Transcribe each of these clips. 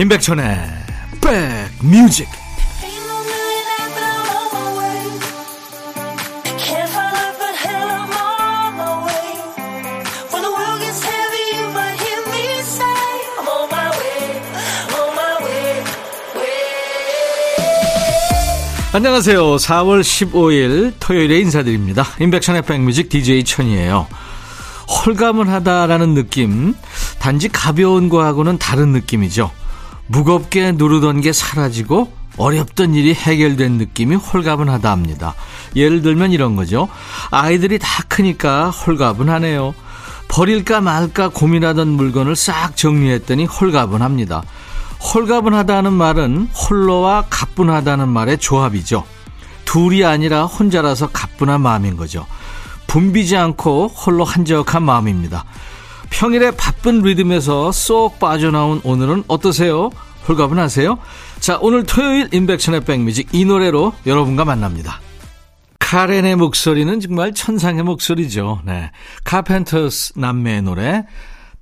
임백천의 백뮤직 안녕하세요. 4월 15일 토요일에 인사드립니다. 임백천의 백뮤직 DJ 천이에요. 홀가분 하다라는 느낌, 단지 가벼운 거하고는 다른 느낌이죠. 무겁게 누르던 게 사라지고 어렵던 일이 해결된 느낌이 홀가분하다 합니다. 예를 들면 이런 거죠. 아이들이 다 크니까 홀가분하네요. 버릴까 말까 고민하던 물건을 싹 정리했더니 홀가분합니다. 홀가분하다는 말은 홀로와 가뿐하다는 말의 조합이죠. 둘이 아니라 혼자라서 가뿐한 마음인 거죠. 붐비지 않고 홀로 한적한 마음입니다. 평일에 바쁜 리듬에서 쏙 빠져나온 오늘은 어떠세요? 홀가분하세요? 자, 오늘 토요일 임백천의 백뮤직 이 노래로 여러분과 만납니다. 카렌의 목소리는 정말 천상의 목소리죠. 네. 카펜터스 남매의 노래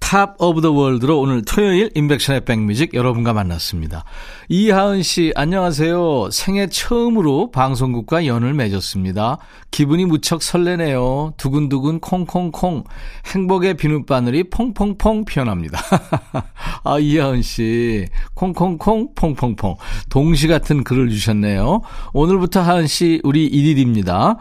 Top of the World로 오늘 토요일 임백천의 백뮤직 여러분과 만났습니다. 이하은 씨, 안녕하세요. 생애 처음으로 방송국과 연을 맺었습니다. 기분이 무척 설레네요. 두근두근 콩콩콩. 행복의 비눗바늘이 퐁퐁퐁 피어납니다. 아, 이하은 씨. 콩콩콩 퐁퐁퐁. 동시 같은 글을 주셨네요. 오늘부터 하은 씨, 우리 1일입니다.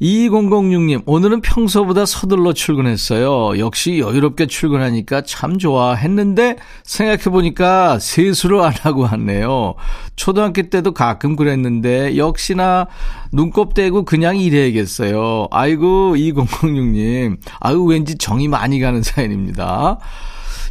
2006님, 오늘은 평소보다 서둘러 출근했어요. 역시 여유롭게 출근하니 까 참 좋아 했는데 생각해보니까 세수를 안 하고 왔네요. 초등학교 때도 가끔 그랬는데 역시나 눈곱 떼고 그냥 일해야겠어요. 아이고, 2006님. 아유, 왠지 정이 많이 가는 사연입니다.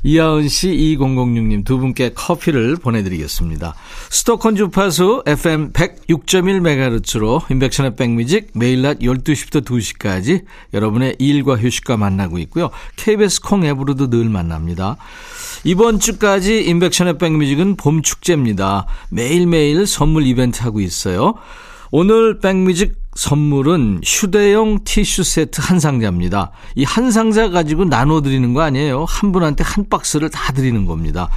이하은 씨, 2006님 두 분께 커피를 보내드리겠습니다. 스토컨 주파수 FM 106.1MHz로 인백션의 백뮤직 매일 낮 12시부터 2시까지 여러분의 일과 휴식과 만나고 있고요. KBS 콩 앱으로도 늘 만납니다. 이번 주까지 인백션의 백뮤직은 봄 축제입니다. 매일매일 선물 이벤트 하고 있어요. 오늘 백뮤직 선물은 휴대용 티슈 세트 한 상자입니다. 이 한 상자 가지고 나눠 드리는 거 아니에요. 한 분한테 한 박스를 다 드리는 겁니다.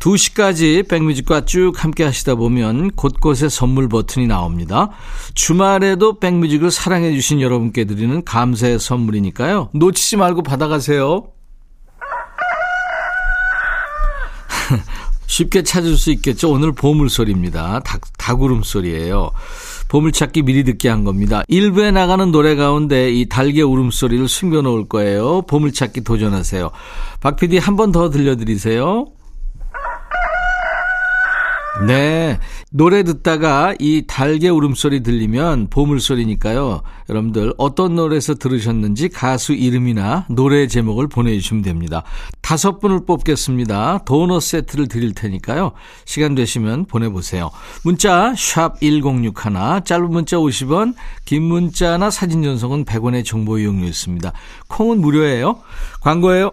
2시까지 백뮤직과 쭉 함께 하시다 보면 곳곳에 선물 버튼이 나옵니다. 주말에도 백뮤직을 사랑해 주신 여러분께 드리는 감사의 선물이니까요. 놓치지 말고 받아가세요. 쉽게 찾을 수 있겠죠. 오늘 보물소리입니다. 닭, 닭 울음 소리예요. 보물찾기 미리 듣게 한 겁니다. 1부에 나가는 노래 가운데 이 달개 울음소리를 숨겨놓을 거예요. 보물찾기 도전하세요. 박 PD 한 번 더 들려드리세요. 네. 노래 듣다가 이 달개 울음소리 들리면 보물소리니까요. 여러분들 어떤 노래에서 들으셨는지 가수 이름이나 노래 제목을 보내주시면 됩니다. 다섯 분을 뽑겠습니다. 도넛 세트를 드릴 테니까요. 시간 되시면 보내보세요. 문자 1061, 짧은 문자 50원, 긴 문자나 사진 전송은 100원의 정보 이용료 있습니다. 콩은 무료예요. 광고예요.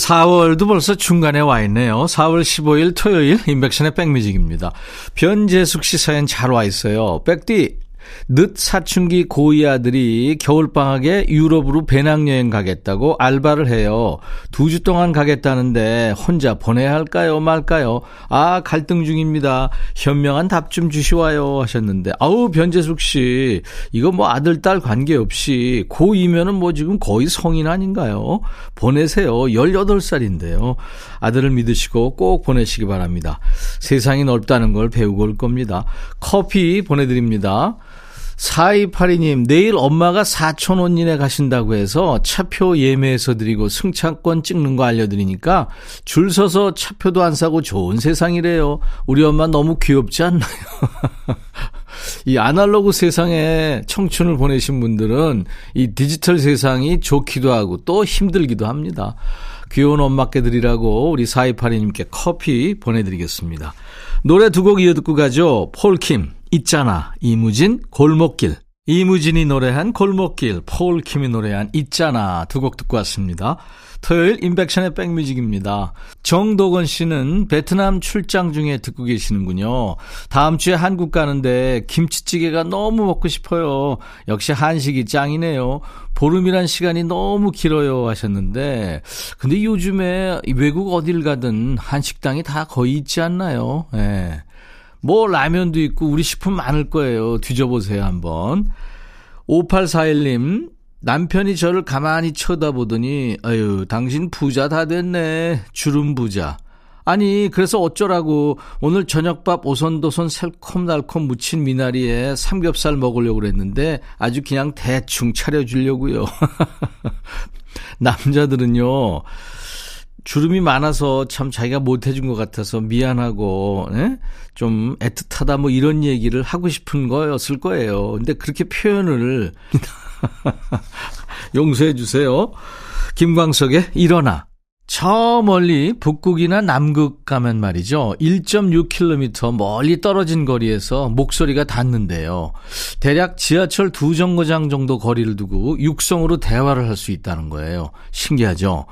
4월도 벌써 중간에 와 있네요. 4월 15일 토요일 인백션의 백뮤직입니다. 변재숙 씨 사연 잘 와 있어요. 백디 늦 사춘기 고이 아들이 겨울방학에 유럽으로 배낭여행 가겠다고 알바를 해요. 두 주 동안 가겠다는데 혼자 보내야 할까요? 말까요? 아, 갈등 중입니다. 현명한 답 좀 주시와요. 하셨는데. 아우, 변재숙 씨. 이거 뭐 아들, 딸 관계없이 고2면은 뭐 지금 거의 성인 아닌가요? 보내세요. 18살인데요. 아들을 믿으시고 꼭 보내시기 바랍니다. 세상이 넓다는 걸 배우고 올 겁니다. 커피 보내드립니다. 4282님, 내일 엄마가 사촌 언니네 가신다고 해서 차표 예매해서 드리고 승차권 찍는 거 알려드리니까 줄 서서 차표도 안 사고 좋은 세상이래요. 우리 엄마 너무 귀엽지 않나요? 이 아날로그 세상에 청춘을 보내신 분들은 이 디지털 세상이 좋기도 하고 또 힘들기도 합니다. 귀여운 엄마께 드리라고 우리 4282님께 커피 보내드리겠습니다. 노래 두 곡 이어 듣고 가죠. 폴킴, 있잖아. 이무진, 골목길. 이무진이 노래한 골목길, 폴 킴이 노래한 있잖아. 두 곡 듣고 왔습니다. 토요일 인백션의 백뮤직입니다. 정도건 씨는 베트남 출장 중에 듣고 계시는군요. 다음 주에 한국 가는데 김치찌개가 너무 먹고 싶어요. 역시 한식이 짱이네요. 보름이란 시간이 너무 길어요 하셨는데 근데 요즘에 외국 어딜 가든 한식당이 다 거의 있지 않나요? 예. 네. 뭐 라면도 있고 우리 식품 많을 거예요. 뒤져보세요 한번. 5841님 남편이 저를 가만히 쳐다보더니 아유 당신 부자 다 됐네 주름 부자 아니 그래서 어쩌라고 오늘 저녁밥 오손도손 새콤달콤 무친 미나리에 삼겹살 먹으려고 그랬는데 아주 그냥 대충 차려주려고요 남자들은요 주름이 많아서 참 자기가 못해준 것 같아서 미안하고 네? 좀 애틋하다 뭐 이런 얘기를 하고 싶은 거였을 거예요 근데 그렇게 표현을 용서해 주세요. 김광석의 일어나. 저 멀리 북극이나 남극 가면 말이죠. 1.6km 멀리 떨어진 거리에서 목소리가 닿는데요. 대략 지하철 두 정거장 정도 거리를 두고 육성으로 대화를 할 수 있다는 거예요. 신기하죠?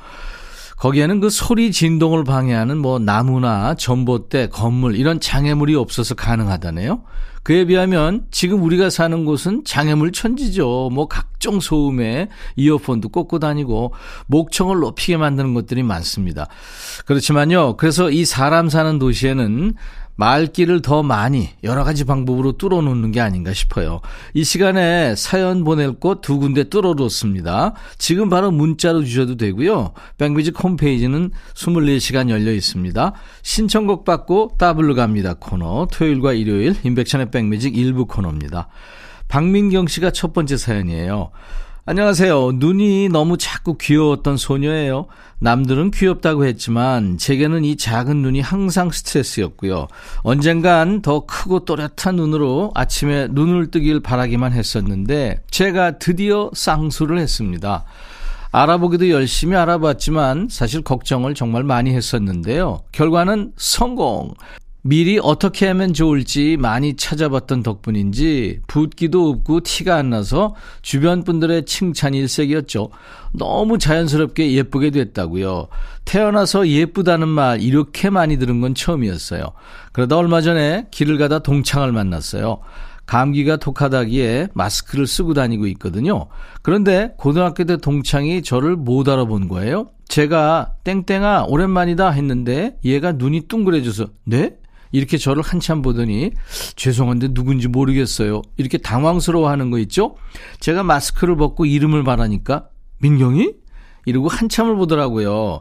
거기에는 그 소리 진동을 방해하는 뭐 나무나 전봇대, 건물 이런 장애물이 없어서 가능하다네요. 그에 비하면 지금 우리가 사는 곳은 장애물 천지죠. 뭐 각종 소음에 이어폰도 꽂고 다니고 목청을 높이게 만드는 것들이 많습니다. 그렇지만요. 그래서 이 사람 사는 도시에는 말길을 더 많이 여러 가지 방법으로 뚫어놓는 게 아닌가 싶어요. 이 시간에 사연 보낼 곳 두 군데 뚫어뒀습니다. 지금 바로 문자로 주셔도 되고요. 백뮤직 홈페이지는 24시간 열려 있습니다. 신청곡 받고 따블로 갑니다 코너. 토요일과 일요일 인백천의 백뮤직 일부 코너입니다. 박민경 씨가 첫 번째 사연이에요. 안녕하세요. 눈이 너무 작고 귀여웠던 소녀예요. 남들은 귀엽다고 했지만 제게는 이 작은 눈이 항상 스트레스였고요. 언젠간 더 크고 또렷한 눈으로 아침에 눈을 뜨길 바라기만 했었는데 제가 드디어 쌍수를 했습니다. 알아보기도 열심히 알아봤지만 사실 걱정을 정말 많이 했었는데요. 결과는 성공. 미리 어떻게 하면 좋을지 많이 찾아봤던 덕분인지 붓기도 없고 티가 안 나서 주변 분들의 칭찬이 일색이었죠. 너무 자연스럽게 예쁘게 됐다고요. 태어나서 예쁘다는 말 이렇게 많이 들은 건 처음이었어요. 그러다 얼마 전에 길을 가다 동창을 만났어요. 감기가 독하다기에 마스크를 쓰고 다니고 있거든요. 그런데 고등학교 때 동창이 저를 못 알아본 거예요. 제가 땡땡아 오랜만이다 했는데 얘가 눈이 둥그레져서 네? 이렇게 저를 한참 보더니 죄송한데 누군지 모르겠어요. 이렇게 당황스러워 하는 거 있죠? 제가 마스크를 벗고 이름을 말하니까 민경이? 이러고 한참을 보더라고요.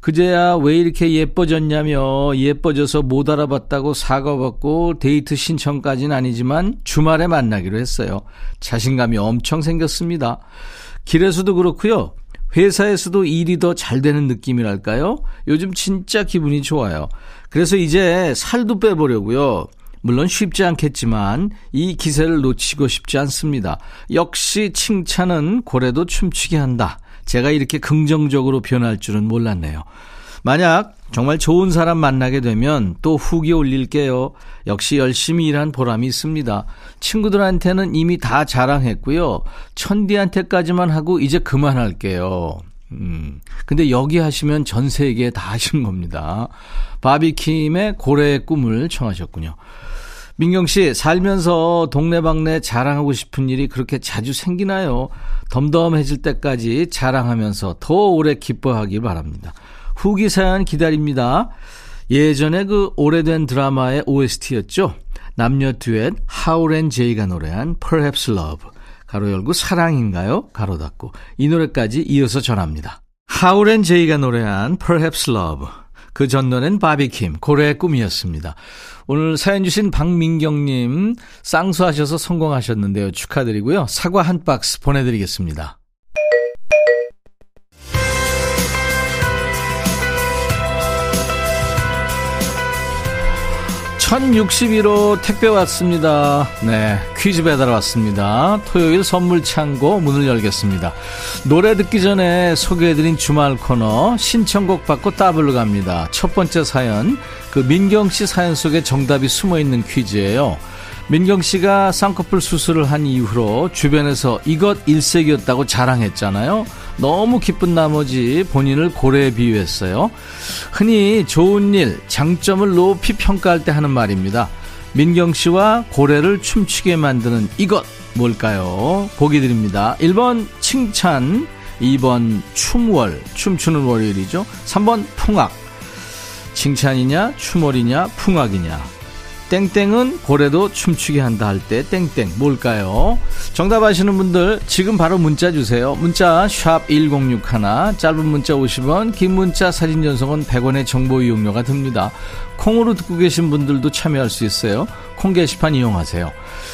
그제야 왜 이렇게 예뻐졌냐며 예뻐져서 못 알아봤다고 사과받고 데이트 신청까지는 아니지만 주말에 만나기로 했어요. 자신감이 엄청 생겼습니다. 길에서도 그렇고요. 회사에서도 일이 더 잘 되는 느낌이랄까요? 요즘 진짜 기분이 좋아요. 그래서 이제 살도 빼보려고요. 물론 쉽지 않겠지만 이 기세를 놓치고 싶지 않습니다. 역시 칭찬은 고래도 춤추게 한다. 제가 이렇게 긍정적으로 변할 줄은 몰랐네요. 만약 정말 좋은 사람 만나게 되면 또 후기 올릴게요. 역시 열심히 일한 보람이 있습니다. 친구들한테는 이미 다 자랑했고요. 천디한테까지만 하고 이제 그만할게요. 음. 근데 여기 하시면 전 세계에 다 하신 겁니다. 바비킴의 고래의 꿈을 청하셨군요. 민경 씨, 살면서 동네방네 자랑하고 싶은 일이 그렇게 자주 생기나요? 덤덤해질 때까지 자랑하면서 더 오래 기뻐하길 바랍니다. 후기 사연 기다립니다. 예전에 그 오래된 드라마의 OST였죠. 남녀 듀엣 하울앤 제이가 노래한 Perhaps Love. 가로 열고 사랑인가요? 가로 닫고 이 노래까지 이어서 전합니다. 하울앤 제이가 노래한 Perhaps Love 그 전노래는 바비킴 고래의 꿈이었습니다. 오늘 사연 주신 박민경님 쌍수하셔서 성공하셨는데요. 축하드리고요. 사과 한 박스 보내드리겠습니다. 1061호 택배 왔습니다. 네, 퀴즈 배달 왔습니다. 토요일 선물 창고 문을 열겠습니다. 노래 듣기 전에 소개해드린 주말 코너 신청곡 받고 따블로 갑니다. 첫 번째 사연, 그 민경 씨 사연 속에 정답이 숨어 있는 퀴즈예요. 민경 씨가 쌍꺼풀 수술을 한 이후로 주변에서 이것 일색이었다고 자랑했잖아요. 너무 기쁜 나머지 본인을 고래에 비유했어요. 흔히 좋은 일, 장점을 높이 평가할 때 하는 말입니다. 민경 씨와 고래를 춤추게 만드는 이것 뭘까요? 보기 드립니다. 1번 칭찬, 2번 춤월, 춤추는 월요일이죠. 3번 풍악. 칭찬이냐, 춤월이냐, 풍악이냐. 땡땡은 고래도 춤추게 한다 할 때 땡땡 뭘까요? 정답 아시는 분들 지금 바로 문자 주세요. 문자 샵 1061, 짧은 문자 50원, 긴 문자 사진 전송은 100원의 정보 이용료가 듭니다. 콩으로 듣고 계신 분들도 참여할 수 있어요. 콩 게시판 이용하세요.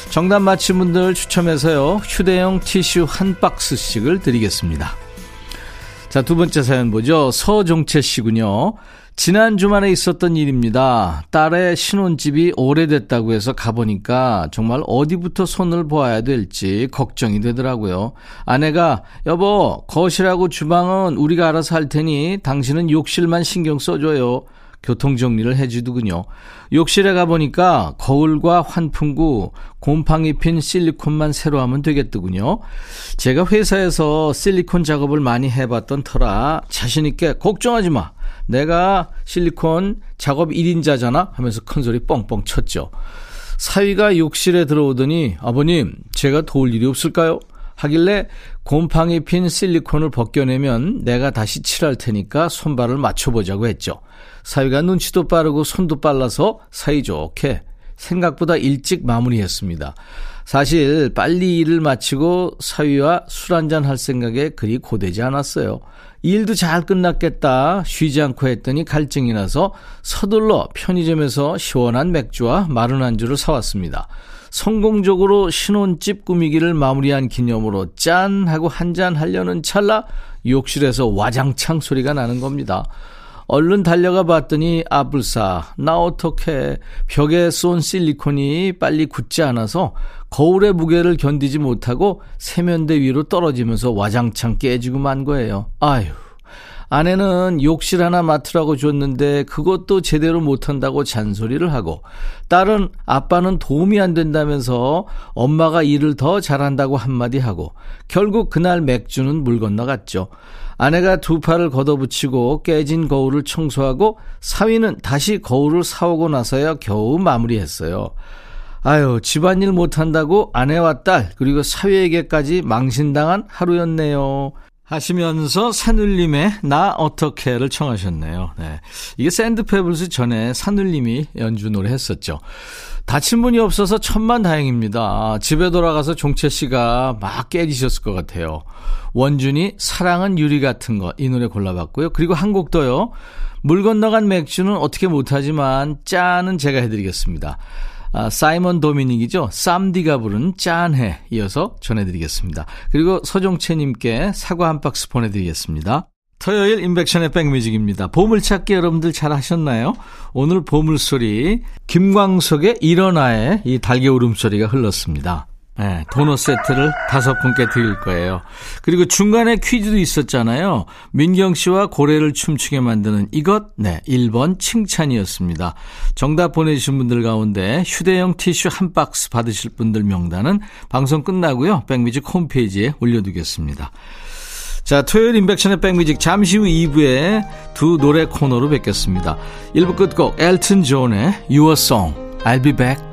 정답 맞힌 분들 추첨해서요. 휴대용 티슈 한 박스씩을 드리겠습니다. 자, 두 번째 사연 보죠. 서종채 씨군요. 지난 주말에 있었던 일입니다. 딸의 신혼집이 오래됐다고 해서 가보니까 정말 어디부터 손을 보아야 될지 걱정이 되더라고요. 아내가 여보 거실하고 주방은 우리가 알아서 할 테니 당신은 욕실만 신경 써줘요. 교통 정리를 해주더군요. 욕실에 가보니까 거울과 환풍구, 곰팡이 핀 실리콘만 새로 하면 되겠더군요. 제가 회사에서 실리콘 작업을 많이 해봤던 터라 자신있게 걱정하지 마. 내가 실리콘 작업 1인자잖아 하면서 큰소리 뻥뻥 쳤죠. 사위가 욕실에 들어오더니 아버님 제가 도울 일이 없을까요? 하길래 곰팡이 핀 실리콘을 벗겨내면 내가 다시 칠할 테니까 손발을 맞춰보자고 했죠. 사위가 눈치도 빠르고 손도 빨라서 사이좋게 생각보다 일찍 마무리했습니다. 사실 빨리 일을 마치고 사위와 술 한잔 할 생각에 그리 고되지 않았어요. 일도 잘 끝났겠다 쉬지 않고 했더니 갈증이 나서 서둘러 편의점에서 시원한 맥주와 마른 안주를 사왔습니다. 성공적으로 신혼집 꾸미기를 마무리한 기념으로 짠 하고 한잔 하려는 찰나 욕실에서 와장창 소리가 나는 겁니다. 얼른 달려가 봤더니 아불싸 나 어떡해 벽에 쏜 실리콘이 빨리 굳지 않아서 거울의 무게를 견디지 못하고 세면대 위로 떨어지면서 와장창 깨지고 만 거예요. 아유 아내는 욕실 하나 맡으라고 줬는데 그것도 제대로 못한다고 잔소리를 하고 딸은 아빠는 도움이 안 된다면서 엄마가 일을 더 잘한다고 한마디 하고 결국 그날 맥주는 물 건너갔죠. 아내가 두 팔을 걷어붙이고 깨진 거울을 청소하고 사위는 다시 거울을 사오고 나서야 겨우 마무리했어요. 아유, 집안일 못한다고 아내와 딸, 그리고 사위에게까지 망신당한 하루였네요. 하시면서 산울림의 나 어떻게를 청하셨네요. 네. 이게 샌드페블스 전에 산울림이 연주 노래 했었죠. 다친 분이 없어서 천만 다행입니다. 집에 돌아가서 종채 씨가 막 깨지셨을 것 같아요. 원준이 사랑은 유리 같은 거 이 노래 골라봤고요. 그리고 한 곡 더요. 물 건너간 맥주는 어떻게 못하지만 짠은 제가 해드리겠습니다. 아, 사이먼 도미닉이죠. 쌈디가 부른 짠해 이어서 전해드리겠습니다. 그리고 서종채님께 사과 한 박스 보내드리겠습니다. 토요일 인백션의 백뮤직입니다. 보물찾기 여러분들 잘 하셨나요? 오늘 보물소리 김광석의 일어나의 이 달개 울음소리가 흘렀습니다. 네, 도넛 세트를 다섯 분께 드릴 거예요. 그리고 중간에 퀴즈도 있었잖아요. 민경 씨와 고래를 춤추게 만드는 이것, 네, 1번 칭찬이었습니다. 정답 보내주신 분들 가운데 휴대용 티슈 한 박스 받으실 분들 명단은 방송 끝나고요. 백뮤직 홈페이지에 올려두겠습니다. 자, 토요일 인백션의 백뮤직 잠시 후 2부에 두 노래 코너로 뵙겠습니다. 1부 끝곡 엘튼 존의 Your Song, I'll be back.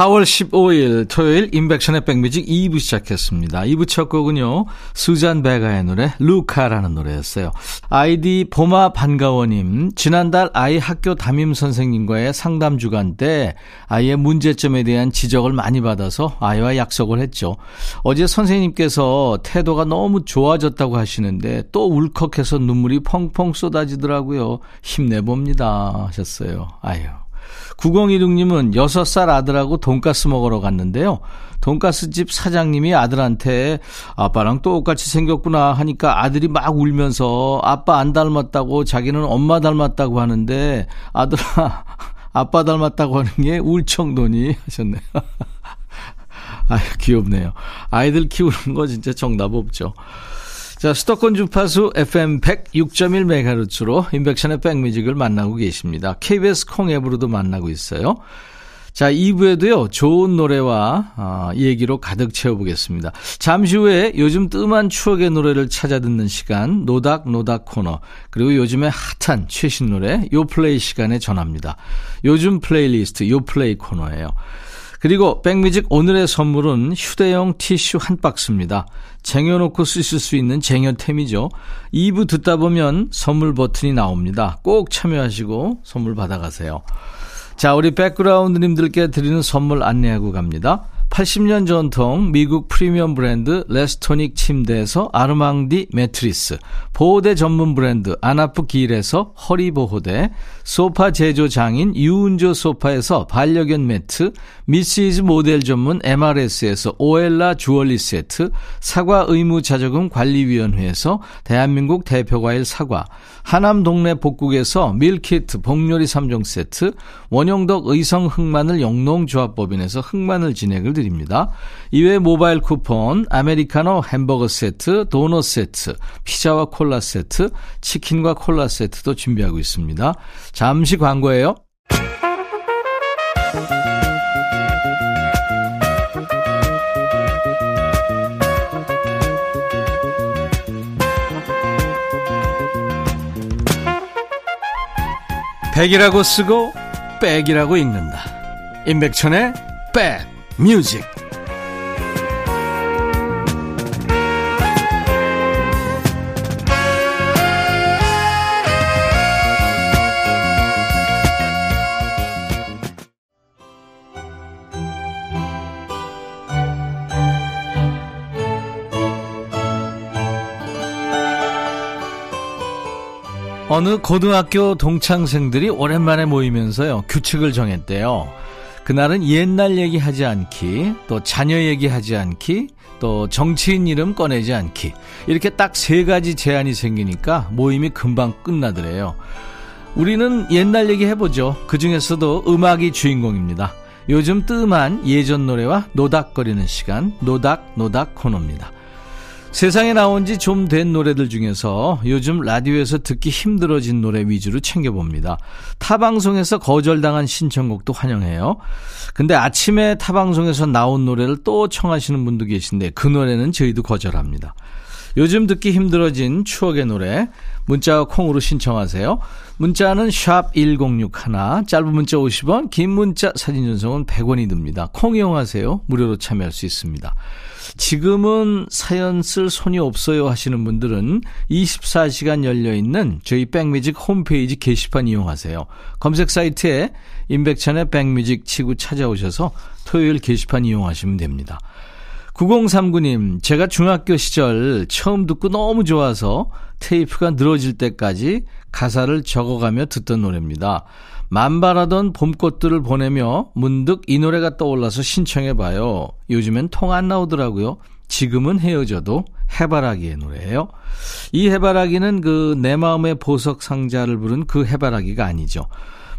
4월 15일 토요일 인백션의 백뮤직 2부 시작했습니다. 2부 첫 곡은요. 수잔 베가의 노래 루카라는 노래였어요. 아이디 보마 반가워님 지난달 아이 학교 담임 선생님과의 상담 주간 때 아이의 문제점에 대한 지적을 많이 받아서 아이와 약속을 했죠. 어제 선생님께서 태도가 너무 좋아졌다고 하시는데 또 울컥해서 눈물이 펑펑 쏟아지더라고요. 힘내봅니다 하셨어요. 아유 9016님은 6살 아들하고 돈가스 먹으러 갔는데요. 돈가스 집 사장님이 아들한테 아빠랑 똑같이 생겼구나 하니까 아들이 막 울면서 아빠 안 닮았다고 자기는 엄마 닮았다고 하는데 아들아 아빠 닮았다고 하는 게 울청도니 하셨네요. 아 귀엽네요. 아이들 키우는 거 진짜 정답 없죠. 자, 수도권 주파수 FM 106.1MHz로 인백션의 백뮤직을 만나고 계십니다. KBS 콩 앱으로도 만나고 있어요. 자, 2부에도요, 좋은 노래와 어, 얘기로 가득 채워보겠습니다. 잠시 후에 요즘 뜸한 추억의 노래를 찾아 듣는 시간, 노닥노닥 코너, 그리고 요즘에 핫한 최신 노래, 요플레이 시간에 전합니다. 요즘 플레이리스트, 요플레이 코너예요. 그리고 백뮤직 오늘의 선물은 휴대용 티슈 한 박스입니다. 쟁여놓고 쓰실 수 있는 쟁여템이죠. 2부 듣다 보면 선물 버튼이 나옵니다. 꼭 참여하시고 선물 받아가세요. 자, 우리 백그라운드님들께 드리는 선물 안내하고 갑니다. 80년 전통 미국 프리미엄 브랜드 레스토닉 침대에서 아르망디 매트리스, 보호대 전문 브랜드 아나프 길에서 허리 보호대, 소파 제조 장인 유운조 소파에서 반려견 매트, 미시즈 모델 전문 MRS에서 오엘라 주얼리 세트, 사과 의무 자조금 관리위원회에서 대한민국 대표 과일 사과, 하남 동네 복국에서 밀키트 복요리 3종 세트, 원용덕 의성 흑마늘 영농조합법인에서 흑마늘 진행을 드립니다. 이외 모바일 쿠폰, 아메리카노 햄버거 세트, 도넛 세트, 피자와 콜라 세트, 치킨과 콜라 세트도 준비하고 있습니다. 잠시 광고예요. 백이라고 쓰고 백이라고 읽는다. 임백천의 백 뮤직. 어느 고등학교 동창생들이 오랜만에 모이면서요, 규칙을 정했대요. 그날은 옛날 얘기하지 않기, 또 자녀 얘기하지 않기, 또 정치인 이름 꺼내지 않기. 이렇게 딱 세 가지 제한이 생기니까 모임이 금방 끝나더래요. 우리는 옛날 얘기 해보죠. 그 중에서도 음악이 주인공입니다. 요즘 뜸한 예전 노래와 노닥거리는 시간, 노닥노닥 노닥 코너입니다. 세상에 나온 지 좀 된 노래들 중에서 요즘 라디오에서 듣기 힘들어진 노래 위주로 챙겨봅니다. 타방송에서 거절당한 신청곡도 환영해요. 근데 아침에 타방송에서 나온 노래를 또 청하시는 분도 계신데 그 노래는 저희도 거절합니다. 요즘 듣기 힘들어진 추억의 노래 문자와 콩으로 신청하세요. 문자는 샵 1061, 짧은 문자 50원, 긴 문자 사진 전송은 100원이 듭니다. 콩 이용하세요. 무료로 참여할 수 있습니다. 지금은 사연 쓸 손이 없어요 하시는 분들은 24시간 열려있는 저희 백뮤직 홈페이지 게시판 이용하세요. 검색 사이트에 임백천의 백뮤직 치고 찾아오셔서 토요일 게시판 이용하시면 됩니다. 9039님, 제가 중학교 시절 처음 듣고 너무 좋아서 테이프가 늘어질 때까지 가사를 적어가며 듣던 노래입니다. 만발하던 봄꽃들을 보내며 문득 이 노래가 떠올라서 신청해봐요. 요즘엔 통 안 나오더라고요. 지금은 헤어져도 해바라기의 노래예요. 이 해바라기는 그 내 마음의 보석 상자를 부른 그 해바라기가 아니죠.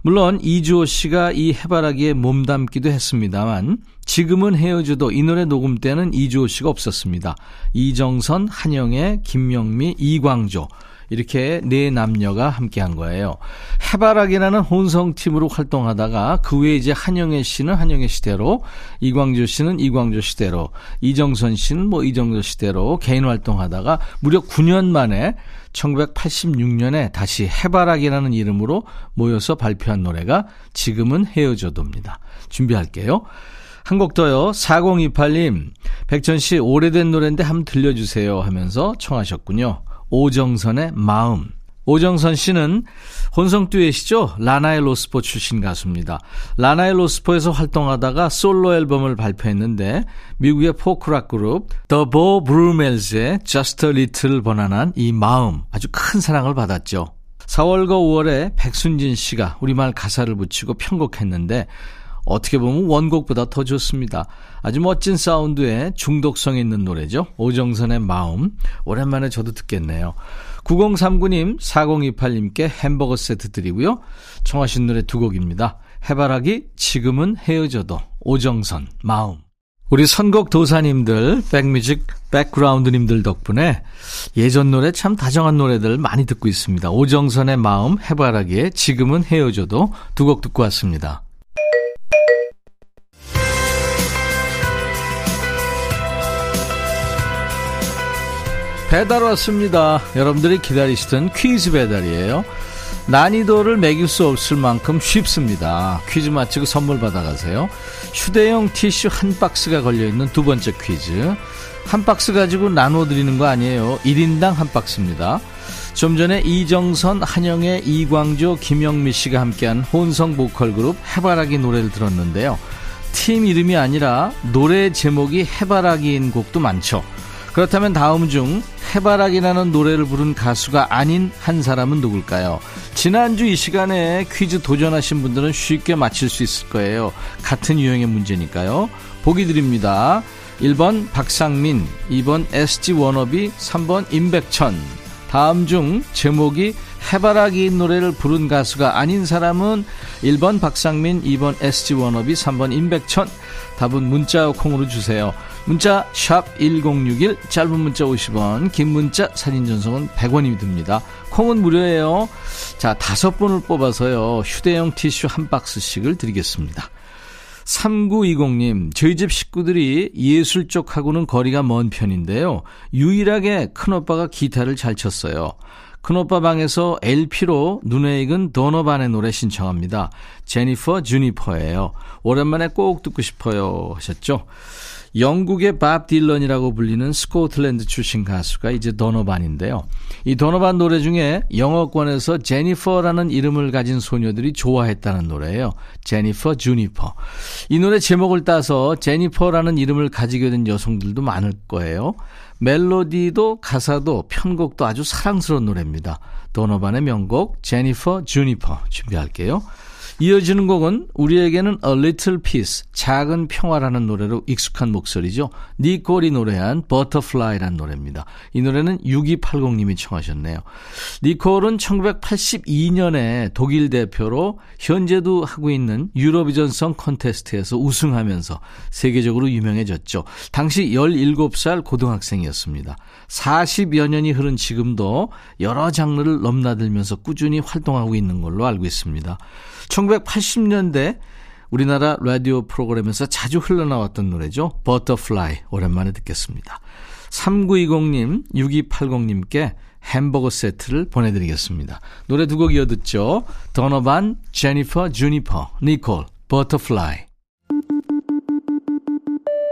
물론 이주호 씨가 이 해바라기에 몸담기도 했습니다만 지금은 헤어져도 이 노래 녹음 때는 이주호 씨가 없었습니다. 이정선, 한영애, 김명미, 이광조 이렇게 네 남녀가 함께 한 거예요. 해바라기라는 혼성팀으로 활동하다가 그 후에 이제 한영애 씨는 한영애 씨대로, 이광조 씨는 이광조 씨대로, 이정선 씨는 뭐 이정선 씨대로 개인 활동하다가 무려 9년 만에 1986년에 다시 해바라기라는 이름으로 모여서 발표한 노래가 지금은 헤어져도입니다. 준비할게요. 한 곡 더요. 4028님, 백천 씨 오래된 노래인데 한번 들려주세요 하면서 청하셨군요. 오정선의 마음. 오정선 씨는 혼성 듀엣이죠. 라나의 로스포 출신 가수입니다. 라나에로스포에서 활동하다가 솔로 앨범을 발표했는데 미국의 포크락 그룹 Beau Brummels의 Just a Little 번안한 이 마음 아주 큰 사랑을 받았죠. 4월과 5월에 백순진 씨가 우리말 가사를 붙이고 편곡했는데 어떻게 보면 원곡보다 더 좋습니다. 아주 멋진 사운드에 중독성 있는 노래죠. 오정선의 마음. 오랜만에 저도 듣겠네요. 9039님, 4028님께 햄버거 세트 드리고요. 청하신 노래 두 곡입니다. 해바라기, 지금은 헤어져도, 오정선, 마음. 우리 선곡 도사님들, 백뮤직, 백그라운드님들 덕분에 예전 노래 참 다정한 노래들 많이 듣고 있습니다. 오정선의 마음, 해바라기에 지금은 헤어져도 두 곡 듣고 왔습니다. 배달 왔습니다. 여러분들이 기다리시던 퀴즈 배달이에요. 난이도를 매길 수 없을 만큼 쉽습니다. 퀴즈 마치고 선물 받아가세요. 휴대용 티슈 한 박스가 걸려있는 두 번째 퀴즈. 한 박스 가지고 나눠드리는 거 아니에요. 1인당 한 박스입니다. 좀 전에 이정선, 한영애, 이광조, 김영미 씨가 함께한 혼성 보컬 그룹 해바라기 노래를 들었는데요. 팀 이름이 아니라 노래 제목이 해바라기인 곡도 많죠. 그렇다면 다음 중 해바라기라는 노래를 부른 가수가 아닌 한 사람은 누굴까요? 지난주 이 시간에 퀴즈 도전하신 분들은 쉽게 맞힐 수 있을 거예요. 같은 유형의 문제니까요. 보기 드립니다. 1번 박상민, 2번 SG 워너비, 3번 임백천. 다음 중 제목이 해바라기 노래를 부른 가수가 아닌 사람은 1번 박상민, 2번 SG 워너비, 3번 임백천. 답은 문자 콩으로 주세요. 문자 1061, 짧은 문자 50원, 긴 문자 사진 전송은 100원이 듭니다. 콩은 무료예요. 자, 다섯 분을 뽑아서요. 휴대용 티슈 한 박스씩을 드리겠습니다. 3920님, 저희 집 식구들이 예술 쪽하고는 거리가 먼 편인데요. 유일하게 큰오빠가 기타를 잘 쳤어요. 큰오빠 방에서 LP로 눈에 익은 도너반의 노래 신청합니다. 제니퍼 주니퍼예요. 오랜만에 꼭 듣고 싶어요 하셨죠? 영국의 밥 딜런이라고 불리는 스코틀랜드 출신 가수가 이제 도너반인데요. 이 도너반 노래 중에 영어권에서 제니퍼라는 이름을 가진 소녀들이 좋아했다는 노래예요. 제니퍼 주니퍼. 이 노래 제목을 따서 제니퍼라는 이름을 가지게 된 여성들도 많을 거예요. 멜로디도 가사도 편곡도 아주 사랑스러운 노래입니다. 도너반의 명곡 제니퍼 주니퍼 준비할게요. 이어지는 곡은 우리에게는 A Little Peace, 작은 평화라는 노래로 익숙한 목소리죠. 니콜이 노래한 Butterfly라는 노래입니다. 이 노래는 6280님이 청하셨네요. 니콜은 1982년에 독일 대표로 현재도 하고 있는 유로비전 성 콘테스트에서 우승하면서 세계적으로 유명해졌죠. 당시 17살 고등학생이었습니다. 40여 년이 흐른 지금도 여러 장르를 넘나들면서 꾸준히 활동하고 있는 걸로 알고 있습니다. 1980년대 우리나라 라디오 프로그램에서 자주 흘러나왔던 노래죠. Butterfly 오랜만에 듣겠습니다. 3920님, 6280님께 햄버거 세트를 보내드리겠습니다. 노래 두 곡 이어 듣죠. 더너반, Jennifer Juniper, 니콜, Butterfly.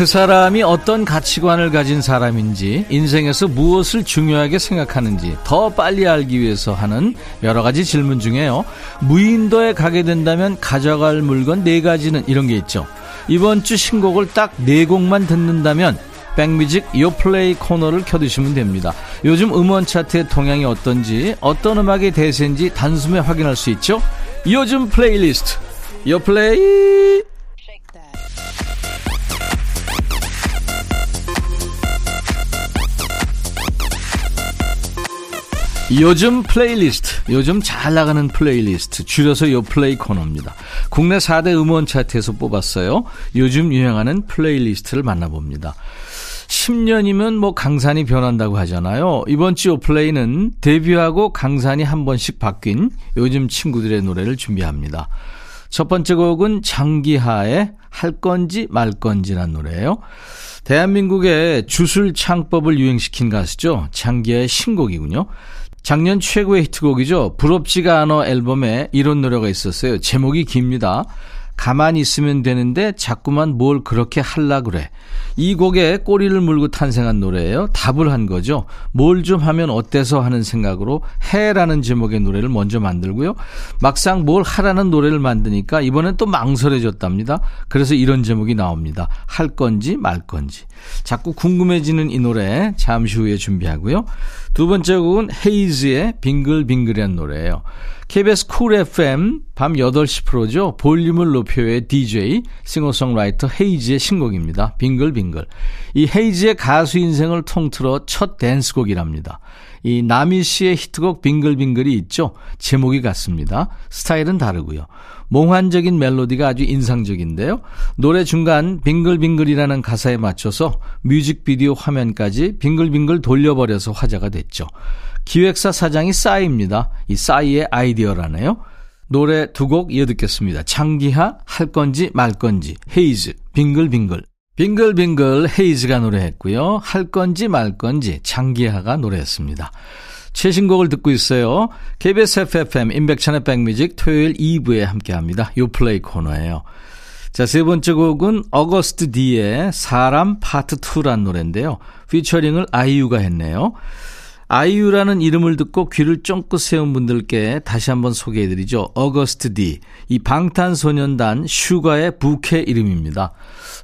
그 사람이 어떤 가치관을 가진 사람인지, 인생에서 무엇을 중요하게 생각하는지 더 빨리 알기 위해서 하는 여러 가지 질문 중에요. 무인도에 가게 된다면 가져갈 물건 네 가지는 이런 게 있죠. 이번 주 신곡을 딱 네 곡만 듣는다면 백뮤직 요플레이 코너를 켜두시면 됩니다. 요즘 음원 차트의 동향이 어떤지 어떤 음악의 대세인지 단숨에 확인할 수 있죠. 요즘 플레이리스트 요플레이 요즘 플레이리스트, 요즘 잘 나가는 플레이리스트, 줄여서 요플레이 코너입니다. 국내 4대 음원 차트에서 뽑았어요. 요즘 유행하는 playlist를 만나봅니다. 10년이면 뭐 강산이 변한다고 하잖아요. 이번 주 요플레이는 데뷔하고 강산이 한 번씩 바뀐 요즘 친구들의 노래를 준비합니다. 첫 번째 곡은 장기하의 할 건지 말 건지란 노래예요. 대한민국의 주술 창법을 유행시킨 가수죠. 장기하의 신곡이군요. 작년 최고의 히트곡이죠. 부럽지가 않아 앨범에 이런 노래가 있었어요. 제목이 깁니다. 가만히 있으면 되는데 자꾸만 뭘 그렇게 할라 그래. 이 곡에 꼬리를 물고 탄생한 노래예요. 답을 한 거죠. 뭘 좀 하면 어때서 하는 생각으로 해라는 제목의 노래를 먼저 만들고요. 막상 뭘 하라는 노래를 만드니까 이번엔 또 망설여졌답니다. 그래서 이런 제목이 나옵니다. 할 건지 말 건지. 자꾸 궁금해지는 이 노래 잠시 후에 준비하고요. 두 번째 곡은 헤이즈의 빙글빙글이란 노래예요. KBS 쿨 FM 밤 8시 프로죠. 볼륨을 높여의 DJ, 싱어송라이터 헤이즈의 신곡입니다. 빙글빙글. 이 헤이즈의 가수 인생을 통틀어 첫 댄스곡이랍니다. 이 나미 씨의 히트곡 빙글빙글이 있죠. 제목이 같습니다. 스타일은 다르고요. 몽환적인 멜로디가 아주 인상적인데요. 노래 중간 빙글빙글이라는 가사에 맞춰서 뮤직비디오 화면까지 빙글빙글 돌려버려서 화제가 됐죠. 기획사 사장이 싸이입니다. 이 싸이의 아이디어라네요. 노래 두 곡 이어 듣겠습니다. 창기하, 할 건지 말 건지, 헤이즈, 빙글빙글. 빙글빙글 헤이즈가 노래했고요. 할 건지 말 건지 장기하가 노래했습니다. 최신곡을 듣고 있어요. KBS Happy FM 임백천의 백뮤직 토요일 2부에 함께합니다. 요플레이 코너예요. 자, 세 번째 곡은 Agust D의 사람 파트 2란 노래인데요. 피처링을 아이유가 했네요. 아이유라는 이름을 듣고 귀를 쫑긋 세운 분들께 다시 한번 소개해드리죠. Agust D. 이 방탄소년단 슈가의 부캐 이름입니다.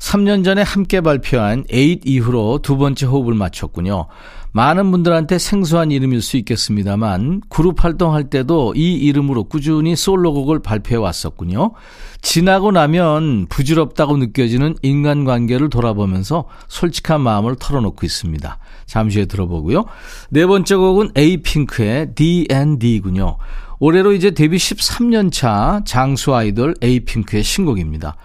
3년 전에 함께 발표한 8 이후로 두 번째 호흡을 마쳤군요. 많은 분들한테 생소한 이름일 수 있겠습니다만 그룹 활동할 때도 이 이름으로 꾸준히 솔로곡을 발표해 왔었군요. 지나고 나면 부질없다고 느껴지는 인간관계를 돌아보면서 솔직한 마음을 털어놓고 있습니다. 잠시 후에 들어보고요. 네 번째 곡은 에이핑크의 D&D군요. 올해로 이제 데뷔 13년 차 장수 아이돌 에이핑크의 신곡입니다.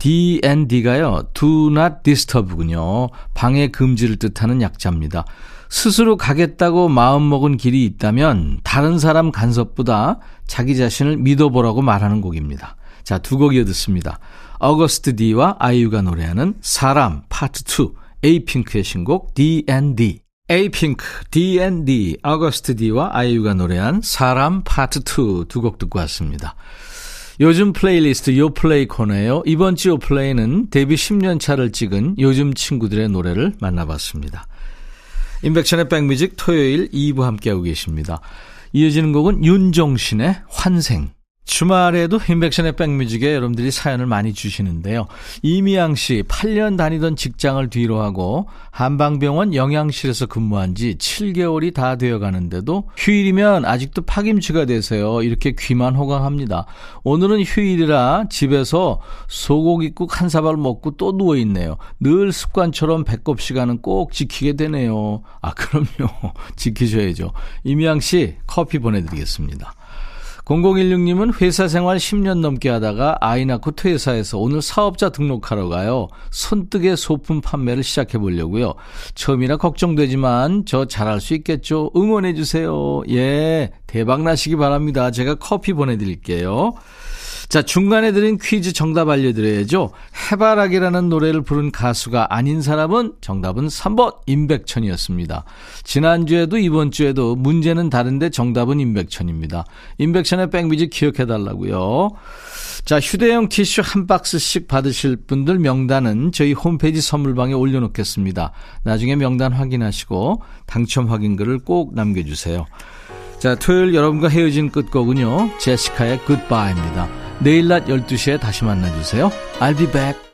DND가요, do not disturb군요. 방해 금지를 뜻하는 약자입니다. 스스로 가겠다고 마음먹은 길이 있다면 다른 사람 간섭보다 자기 자신을 믿어보라고 말하는 곡입니다. 자, 두 곡 이어 듣습니다. Agust D와 아이유가 노래하는 사람 파트 2, 에이핑크의 신곡 DND. 에이핑크, DND, Agust D와 아이유가 노래한 사람 파트 2 두 곡 듣고 왔습니다. 요즘 플레이리스트 요플레이 코너예요. 이번 주 요플레이는 데뷔 10년 차를 찍은 요즘 친구들의 노래를 만나봤습니다. 임백천의 백뮤직 토요일 2부 함께하고 계십니다. 이어지는 곡은 윤종신의 환생. 주말에도 임백천의 백뮤직에 여러분들이 사연을 많이 주시는데요. 이미양 씨, 8년 다니던 직장을 뒤로 하고 한방병원 영양실에서 근무한 지 7개월이 다 되어 가는데도 휴일이면 아직도 파김치가 되세요. 이렇게 귀만 호강합니다. 오늘은 휴일이라 집에서 소고기국 한 사발 먹고 또 누워 있네요. 늘 습관처럼 배꼽 시간은 꼭 지키게 되네요. 아, 그럼요. 지키셔야죠. 이미양 씨, 커피 보내드리겠습니다. 0016님은 회사 생활 10년 넘게 하다가 아이 낳고 퇴사해서 오늘 사업자 등록하러 가요. 손뜨개 소품 판매를 시작해 보려고요. 처음이라 걱정되지만 저 잘할 수 있겠죠? 응원해 주세요. 예, 대박 나시기 바랍니다. 제가 커피 보내드릴게요. 자, 중간에 드린 퀴즈 정답 알려드려야죠. 해바라기라는 노래를 부른 가수가 아닌 사람은 정답은 3번 임백천이었습니다. 지난주에도 이번주에도 문제는 다른데 정답은 임백천입니다. 임백천의 백뮤직 기억해달라고요. 자, 휴대용 티슈 한 박스씩 받으실 분들 명단은 저희 홈페이지 선물방에 올려놓겠습니다. 나중에 명단 확인하시고 당첨 확인글을 꼭 남겨주세요. 자, 토요일 여러분과 헤어진 끝곡은요. 제시카의 굿바이입니다. 내일 낮 12시에 다시 만나주세요. I'll be back.